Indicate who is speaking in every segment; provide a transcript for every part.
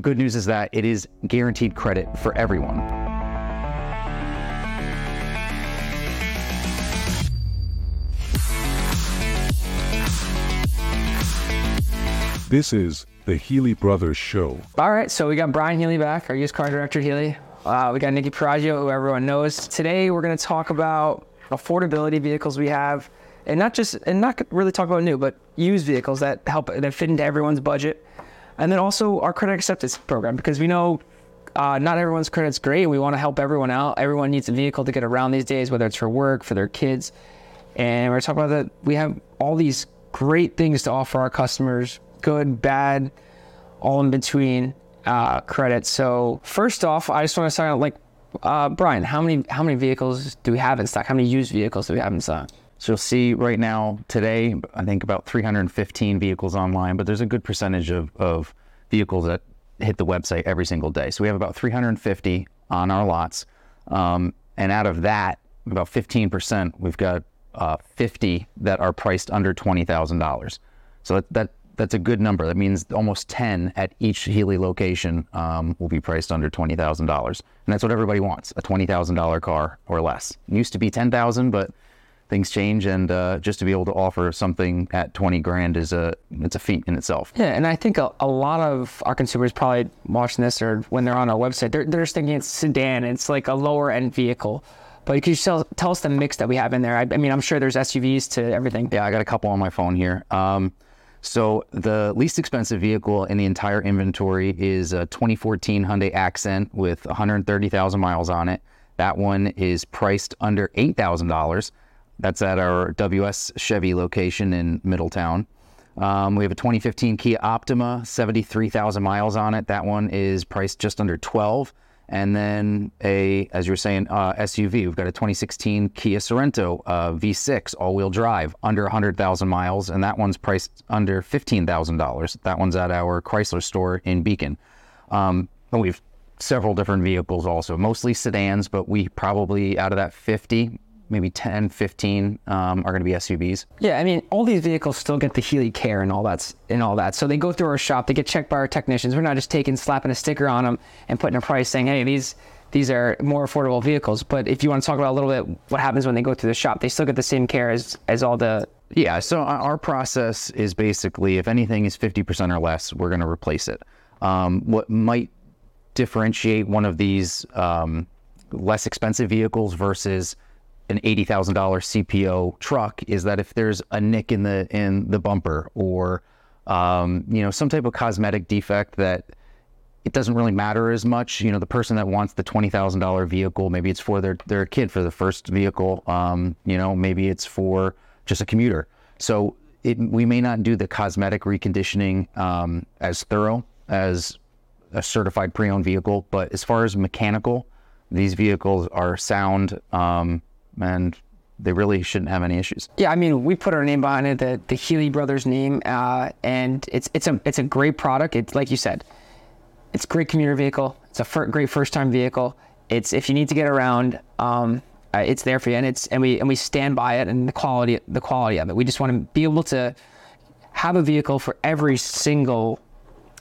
Speaker 1: the good news is that it is guaranteed credit for everyone.
Speaker 2: This is the Healey Brothers Show.
Speaker 3: All right, so we got Brian Healey back, our used car director Healey. Uh, we got Nicky Paraggio, who everyone knows. Today we're going to talk about affordability vehicles we have, and not just and not really talk about new, but used vehicles that help that fit into everyone's budget, and then also our credit acceptance program because we know uh, not everyone's credit's great. We want to help everyone out. Everyone needs a vehicle to get around these days, whether it's for work, for their kids, and we're talking about that. We have all these great things to offer our customers good, bad, all in between uh, credit. So first off, I just want to start out like uh, Brian, how many how many vehicles do we have in stock? How many used vehicles do we have in stock?
Speaker 1: So you'll see right now today, I think about 315 vehicles online, but there's a good percentage of, of vehicles that hit the website every single day. So we have about 350 on our lots, um, and out of that, about 15%, we've got uh, 50 that are priced under $20,000. So that, that that's a good number. That means almost 10 at each Healey location um, will be priced under $20,000. And that's what everybody wants, a $20,000 car or less. It used to be 10,000, but things change and uh, just to be able to offer something at 20 grand is a it's a feat in itself.
Speaker 3: Yeah, and I think a, a lot of our consumers probably watching this or when they're on our website, they're, they're just thinking it's sedan. It's like a lower end vehicle. But could you tell, tell us the mix that we have in there? I, I mean, I'm sure there's SUVs to everything.
Speaker 1: Yeah, I got a couple on my phone here. Um, so the least expensive vehicle in the entire inventory is a 2014 Hyundai Accent with 130,000 miles on it. That one is priced under $8,000. That's at our WS Chevy location in Middletown. Um, we have a 2015 Kia Optima, 73,000 miles on it. That one is priced just under 12 and then a, as you were saying, uh, SUV. We've got a 2016 Kia Sorento uh, V6 all-wheel drive, under 100,000 miles, and that one's priced under $15,000. That one's at our Chrysler store in Beacon. Um, and we've several different vehicles also, mostly sedans, but we probably out of that 50, maybe 10, 15 um, are going to be SUVs.
Speaker 3: Yeah, I mean, all these vehicles still get the Healey care and all that and all that. So they go through our shop, they get checked by our technicians. We're not just taking slapping a sticker on them and putting a price saying, "Hey, these these are more affordable vehicles." But if you want to talk about a little bit what happens when they go through the shop, they still get the same care as as all the
Speaker 1: yeah. So our process is basically if anything is 50% or less, we're going to replace it. Um, what might differentiate one of these um, less expensive vehicles versus an eighty thousand dollar CPO truck is that if there's a nick in the in the bumper or um, you know some type of cosmetic defect that it doesn't really matter as much. You know, the person that wants the twenty thousand dollar vehicle, maybe it's for their their kid for the first vehicle. Um, you know, maybe it's for just a commuter. So it, we may not do the cosmetic reconditioning um, as thorough as a certified pre-owned vehicle, but as far as mechanical, these vehicles are sound. Um, and they really shouldn't have any issues.
Speaker 3: Yeah, I mean, we put our name behind it, the the Healey Brothers name, uh, and it's it's a it's a great product. It's like you said, it's a great commuter vehicle. It's a fir- great first time vehicle. It's if you need to get around, um, uh, it's there for you, and it's and we and we stand by it and the quality the quality of it. We just want to be able to have a vehicle for every single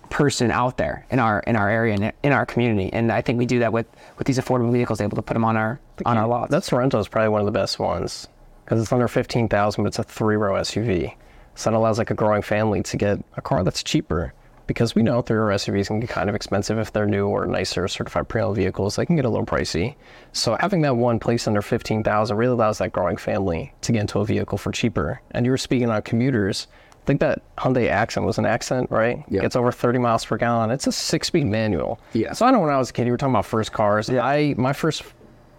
Speaker 3: person out there in our in our area and in our community. And I think we do that with with these affordable vehicles, able to put them on our on our lots.
Speaker 4: That Sorento is probably one of the best ones because it's under fifteen thousand, but it's a three row SUV. So it allows like a growing family to get a car that's cheaper. Because we know three row SUVs can get kind of expensive if they're new or nicer certified pre-owned vehicles. They can get a little pricey. So having that one place under fifteen thousand really allows that growing family to get into a vehicle for cheaper. And you were speaking on commuters think that Hyundai Accent was an Accent, right?
Speaker 1: Yeah.
Speaker 4: It's over 30 miles per gallon. It's a six-speed manual.
Speaker 1: Yeah.
Speaker 4: So I know when I was a kid, you were talking about first cars. Yeah. I my first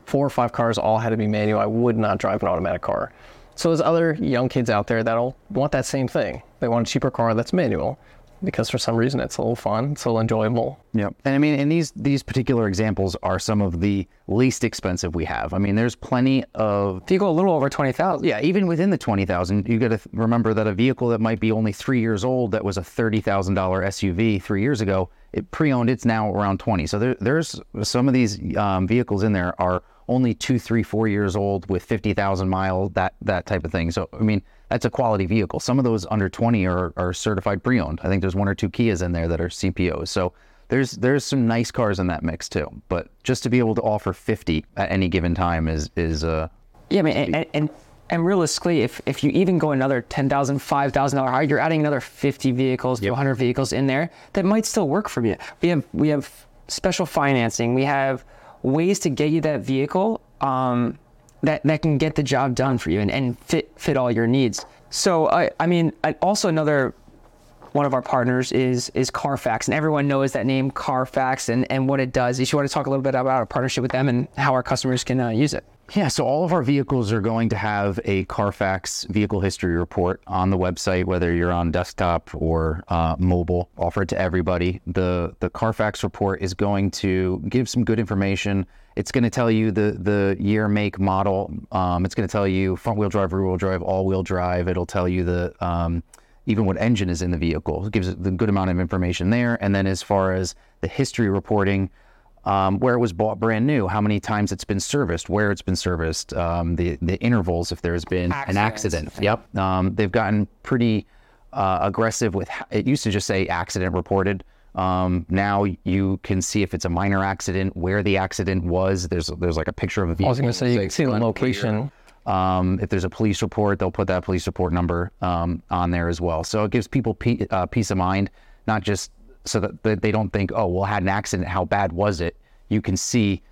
Speaker 4: four or five cars all had to be manual. I would not drive an automatic car. So there's other young kids out there that'll want that same thing. They want a cheaper car that's manual because for some reason it's a little fun, it's a little enjoyable.
Speaker 1: Yeah, and I mean, and these these particular examples are some of the least expensive we have. I mean, there's plenty of.
Speaker 3: If you go a little over twenty thousand,
Speaker 1: yeah, even within the twenty thousand, you got to remember that a vehicle that might be only three years old, that was a thirty thousand dollar SUV three years ago, it pre-owned, it's now around twenty. So there, there's some of these um, vehicles in there are only two, three, four years old with fifty thousand miles, that that type of thing. So I mean that's a quality vehicle. Some of those under 20 are, are certified pre-owned. I think there's one or two Kias in there that are CPOs. So there's there's some nice cars in that mix too. But just to be able to offer 50 at any given time is is uh
Speaker 3: Yeah, I mean, and, and and realistically, if if you even go another ten thousand, five thousand dollar higher, you're adding another fifty vehicles to hundred vehicles in there that might still work for you. We have we have special financing. We have ways to get you that vehicle um, that that can get the job done for you and, and fit fit all your needs. So I I mean, also another one of our partners is is Carfax, and everyone knows that name Carfax and, and what it does. You want to talk a little bit about our partnership with them and how our customers can uh, use it.
Speaker 1: Yeah, so all of our vehicles are going to have a Carfax vehicle history report on the website, whether you're on desktop or uh, mobile, offered to everybody. The the Carfax report is going to give some good information. It's going to tell you the the year, make, model. Um, it's going to tell you front wheel drive, rear wheel drive, all wheel drive. It'll tell you the um, even what engine is in the vehicle. It gives a good amount of information there. And then as far as the history reporting, um, where it was bought brand new, how many times it's been serviced, where it's been serviced, um, the the intervals if there's been an accident. Yep, um, they've gotten pretty uh, aggressive with. It used to just say accident reported. Um, now you can see if it's a minor accident, where the accident was. There's there's like a picture of a vehicle.
Speaker 4: I was going to say you can see the location.
Speaker 1: um, if there's a police report, they'll put that police report number um, on there as well. So it gives people pe- uh, peace of mind, not just so that they don't think, oh, well, I had an accident. How bad was it? You can see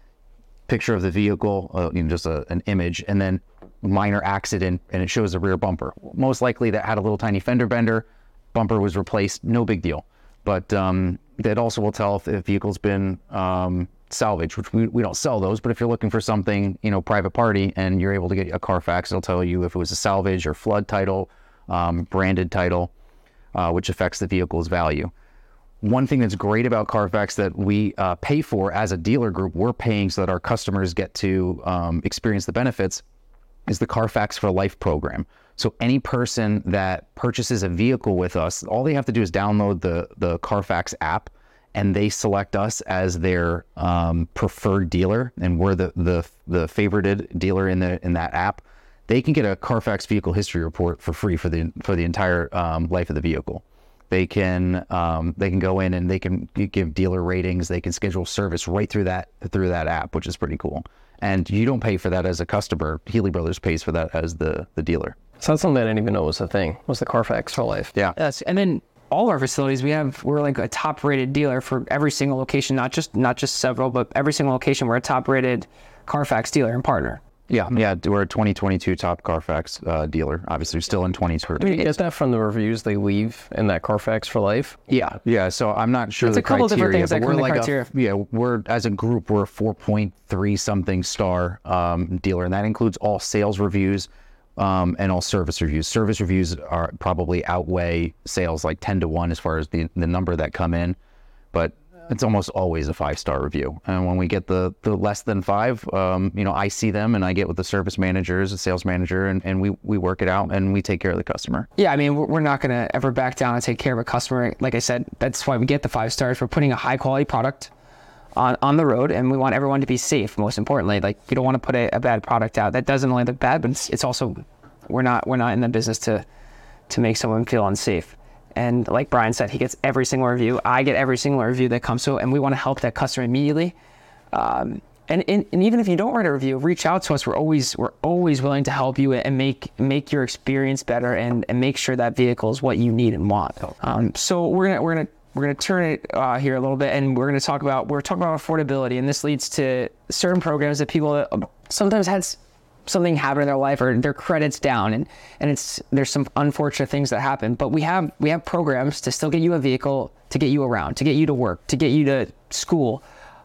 Speaker 1: picture of the vehicle, uh, you know, just a, an image, and then minor accident, and it shows the rear bumper. Most likely that had a little tiny fender bender, bumper was replaced, no big deal. But um, that also will tell if the vehicle's been um, salvaged, which we, we don't sell those. But if you're looking for something, you know, private party, and you're able to get a Carfax, it'll tell you if it was a salvage or flood title, um, branded title, uh, which affects the vehicle's value one thing that's great about Carfax that we uh, pay for as a dealer group, we're paying so that our customers get to um, experience the benefits, is the Carfax for Life program. So any person that purchases a vehicle with us, all they have to do is download the the Carfax app, and they select us as their um, preferred dealer, and we're the the the favorited dealer in the in that app. They can get a Carfax vehicle history report for free for the for the entire um, life of the vehicle. They can um, they can go in and they can give dealer ratings. They can schedule service right through that through that app, which is pretty cool. And you don't pay for that as a customer. Healey Brothers pays for that as the the dealer.
Speaker 4: So that's something I didn't even know was a thing. Was the Carfax for life?
Speaker 1: Yeah.
Speaker 3: Yes, and then all our facilities, we have we're like a top rated dealer for every single location, not just not just several, but every single location we're a top rated Carfax dealer and partner.
Speaker 1: Yeah, yeah, we're a 2022 top Carfax uh, dealer. Obviously, we're still in 2020.
Speaker 4: Do you get that from the reviews they leave in that Carfax for life?
Speaker 1: Yeah, yeah. So I'm not sure
Speaker 3: It's a couple different
Speaker 1: criteria,
Speaker 3: things that
Speaker 1: but
Speaker 3: come
Speaker 1: we're like
Speaker 3: criteria.
Speaker 1: a yeah. We're as a group we're a 4.3 something star um, dealer, and that includes all sales reviews um, and all service reviews. Service reviews are probably outweigh sales like 10 to one as far as the the number that come in, but it's almost always a five star review. And when we get the the less than five, um, you know, I see them and I get with the service managers, the sales manager, and, and we we work it out and we take care of the customer.
Speaker 3: Yeah, I mean, we're not going to ever back down and take care of a customer. Like I said, that's why we get the five stars. We're putting a high quality product on, on the road, and we want everyone to be safe. Most importantly, like we don't want to put a, a bad product out. That doesn't only look bad, but it's, it's also we're not we're not in the business to to make someone feel unsafe. And like Brian said, he gets every single review. I get every single review that comes to, and we want to help that customer immediately. Um, and, and, and even if you don't write a review, reach out to us. We're always we're always willing to help you and make make your experience better and, and make sure that vehicle is what you need and want. Um, so we're gonna we're gonna we're gonna turn it uh, here a little bit, and we're gonna talk about we're talking about affordability, and this leads to certain programs that people uh, sometimes had something happen in their life or their credits down and and it's there's some unfortunate things that happen but we have we have programs to still get you a vehicle to get you around to get you to work to get you to school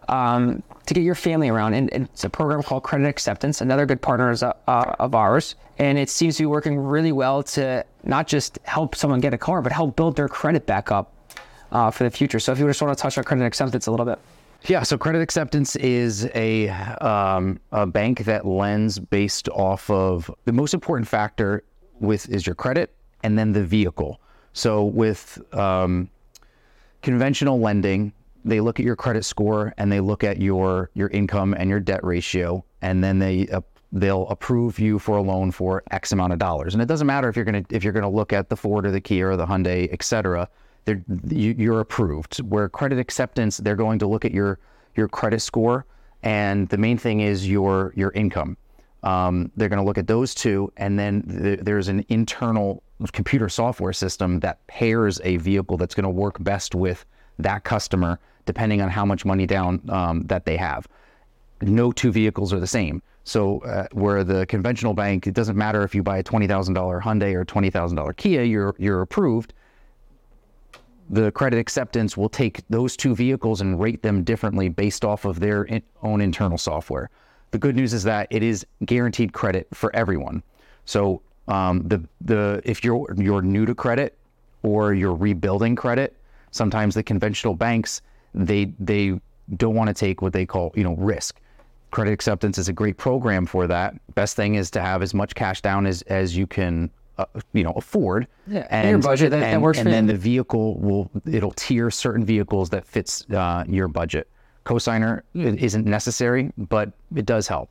Speaker 3: um, to get your family around. And, and it's a program called credit acceptance another good partner is, uh, of ours. And it seems to be working really well to not just help someone get a car but help build their credit back up uh, for the future. So if you just want to touch on credit acceptance a little bit
Speaker 1: Yeah, so credit acceptance is a um, a bank that lends based off of the most important factor with is your credit and then the vehicle. So with um, conventional lending, they look at your credit score and they look at your your income and your debt ratio, and then they uh, they'll approve you for a loan for X amount of dollars. And it doesn't matter if you're gonna if you're gonna look at the Ford or the Kia or the Hyundai, et cetera. They're, you, you're approved. Where credit acceptance, they're going to look at your your credit score, and the main thing is your your income. Um, they're going to look at those two, and then th- there's an internal computer software system that pairs a vehicle that's going to work best with that customer, depending on how much money down um, that they have. No two vehicles are the same. So, uh, where the conventional bank, it doesn't matter if you buy a twenty thousand dollar Hyundai or twenty thousand dollar Kia, you're you're approved. The credit acceptance will take those two vehicles and rate them differently based off of their in- own internal software. The good news is that it is guaranteed credit for everyone. So um, the the if you're you're new to credit or you're rebuilding credit, sometimes the conventional banks they they don't want to take what they call you know risk. Credit acceptance is a great program for that. Best thing is to have as much cash down as as you can uh, you know afford.
Speaker 3: Yeah, in your budget, that- that
Speaker 1: and,
Speaker 3: works
Speaker 1: and then
Speaker 3: you.
Speaker 1: the vehicle will it'll tier certain vehicles that fits uh, your budget. Cosigner isn't necessary, but it does help.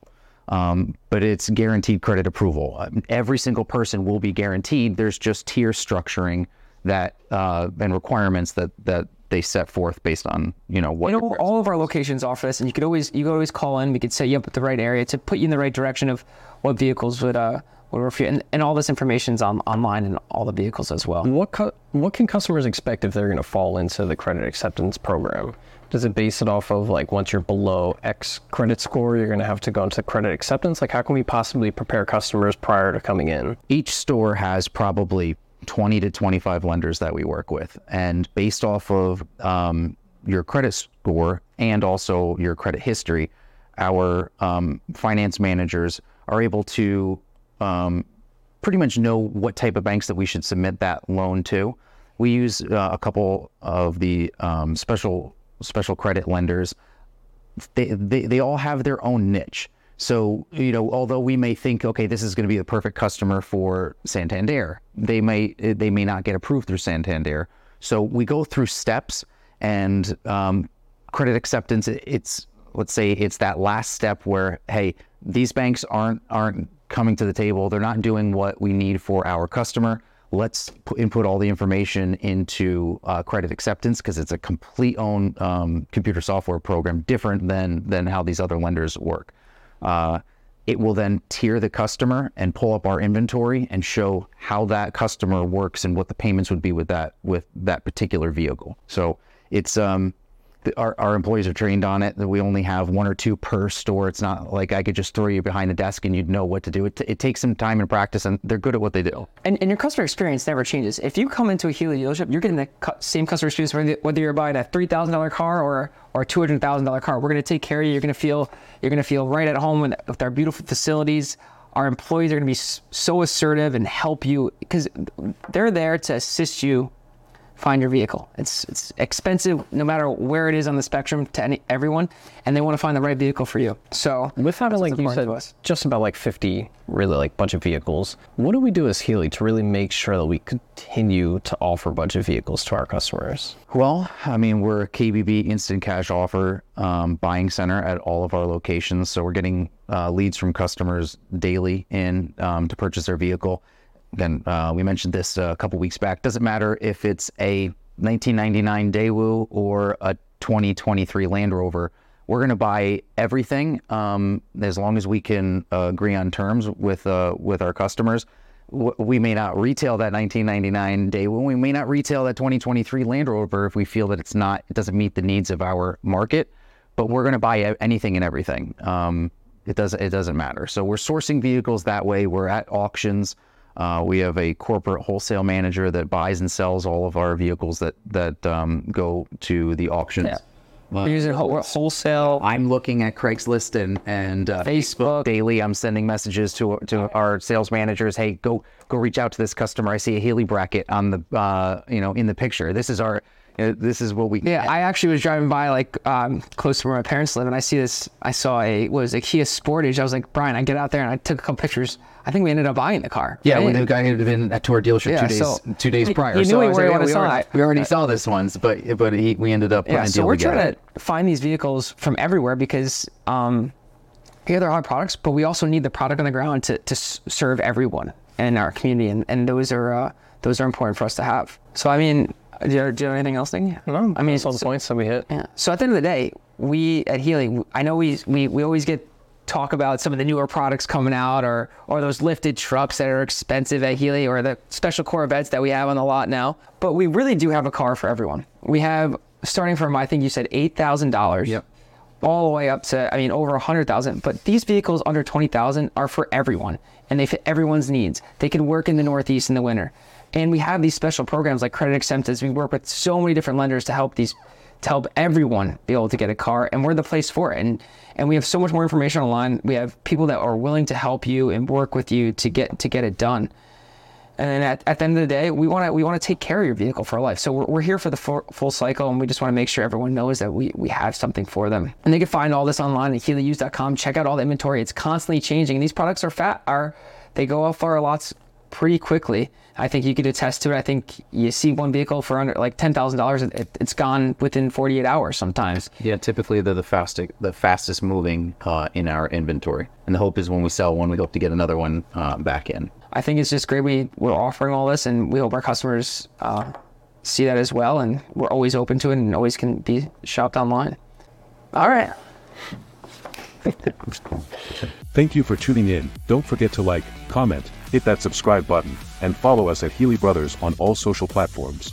Speaker 1: Um, but it's guaranteed credit approval. Um, Every single person will be guaranteed. There's just tier structuring that uh, and requirements that that they set forth based on you know what.
Speaker 3: You know, all of our locations offer this, and you could always you could always call in. We could set you up at the right area to put you in the right direction of what vehicles would uh would work for you, and, and all this information's on online and all the vehicles as well.
Speaker 4: What cu- what can customers expect if they're going to fall into the credit acceptance program? Does it base it off of like once you're below X credit score, you're going to have to go into credit acceptance? Like, how can we possibly prepare customers prior to coming in?
Speaker 1: each store has probably 20 to 25 lenders that we work with. And based off of um, your credit score and also your credit history, our um, finance managers are able to um, pretty much know what type of banks that we should submit that loan to. We use uh, a couple of the um, special special credit lenders they, they they all have their own niche. So you know, although we may think, okay, this is going to be the perfect customer for Santander, they may they may not get approved through Santander. So we go through steps, and um, credit acceptance. It's let's say it's that last step where, hey, these banks aren't aren't coming to the table. They're not doing what we need for our customer. Let's pu- input all the information into uh, credit acceptance because it's a complete own um, computer software program, different than than how these other lenders work. Uh, it will then tier the customer and pull up our inventory and show how that customer works and what the payments would be with that with that particular vehicle. So it's um, our, our employees are trained on it. That we only have one or two per store. It's not like I could just throw you behind a desk and you'd know what to do. It, t- it takes some time and practice, and they're good at what they do.
Speaker 3: And, and your customer experience never changes. If you come into a Healey dealership, you're getting the cu- same customer experience whether, you're buying a three thousand dollar car or or a two hundred thousand dollar car. We're going to take care of you. You're going to feel you're going to feel right at home with, with our beautiful facilities. Our employees are going to be so assertive and help you because they're there to assist you find your vehicle. It's it's expensive no matter where it is on the spectrum to any, everyone, and they want to find the right vehicle for you. So
Speaker 4: With having, like you said,
Speaker 3: to us.
Speaker 4: just about like 50 really like budget vehicles, what do we do as Healey to really make sure that we continue to offer budget vehicles to our customers?
Speaker 1: Well, I mean, we're a KBB instant cash offer um, buying center at all of our locations. So we're getting uh, leads from customers daily in um, to purchase their vehicle. Then uh, we mentioned this a couple weeks back. Doesn't matter if it's a 1999 Daewoo or a 2023 Land Rover. We're going to buy everything um, as long as we can uh, agree on terms with uh, with our customers. We may not retail that 1999 Daewoo. We may not retail that 2023 Land Rover if we feel that it's not it doesn't meet the needs of our market. But we're going to buy anything and everything. Um, it doesn't it doesn't matter. So we're sourcing vehicles that way. We're at auctions. Uh, we have a corporate wholesale manager that buys and sells all of our vehicles that that um, go to the auctions.
Speaker 3: Yeah. we're using we're wholesale.
Speaker 1: I'm looking at Craigslist and and uh,
Speaker 3: Facebook.
Speaker 1: daily. I'm sending messages to to our sales managers. Hey, go go reach out to this customer. I see a Healey bracket on the uh, you know in the picture. This is our this is what we
Speaker 3: Yeah, I actually was driving by like um, close to where my parents live, and I see this. I saw a was a Kia Sportage. I was like, Brian, I get out there and I took a couple pictures. I think we ended up buying the car.
Speaker 1: Yeah,
Speaker 3: right?
Speaker 1: when the guy had been at to our dealership
Speaker 3: Yeah,
Speaker 1: two days
Speaker 3: so-
Speaker 1: two days prior.
Speaker 3: you knew
Speaker 1: I
Speaker 3: we were
Speaker 1: like,
Speaker 3: gonna
Speaker 1: we
Speaker 3: saw
Speaker 1: already,
Speaker 3: it.
Speaker 1: we already saw this ones, but but he, we ended up
Speaker 3: Yeah, so we're
Speaker 1: together.
Speaker 3: trying to find these vehicles from everywhere because um, yeah, there are products, but we also need the product on the ground to, to serve everyone in our community, and, and those are uh, those are important for us to have. So I mean, Do you, do you have anything else, Nick?
Speaker 4: No,
Speaker 3: I mean,
Speaker 4: that's all the
Speaker 3: so-
Speaker 4: points that we hit.
Speaker 3: Yeah. So at the end of the day, we at Healey, I know we we, we always get talk about some of the newer products coming out or or those lifted trucks that are expensive at Healey or the special Corvettes that we have on the lot now. But we really do have a car for everyone. We have starting from I think you said eight thousand dollars.
Speaker 1: Yep.
Speaker 3: All the way up to I mean over a hundred thousand. But these vehicles under twenty thousand are for everyone and they fit everyone's needs. They can work in the Northeast in the winter. And we have these special programs like credit acceptance. We work with so many different lenders to help these to help everyone be able to get a car and we're the place for it. And and we have so much more information online. We have people that are willing to help you and work with you to get to get it done. And then at, at the end of the day we want to we want to take care of your vehicle for a life. So we're, we're here for the full, full cycle and we just want to make sure everyone knows that we, we have something for them. And they can find all this online at healyuse.com check out all the inventory. It's constantly changing. These products are fat are they go off our lots pretty quickly. I think you could attest to it. I think you see one vehicle for under like ten thousand dollars, it, it's gone within forty eight hours sometimes.
Speaker 1: Yeah, typically they're the fastest, the fastest moving uh, in our inventory. And the hope is when we sell one, we hope to get another one uh, back in.
Speaker 3: I think it's just great we we're offering all this, and we hope our customers uh, see that as well. And we're always open to it, and always can be shopped online. All right.
Speaker 2: Thank you for tuning in. Don't forget to like, comment, hit that subscribe button, and follow us at Healey Brothers on all social platforms.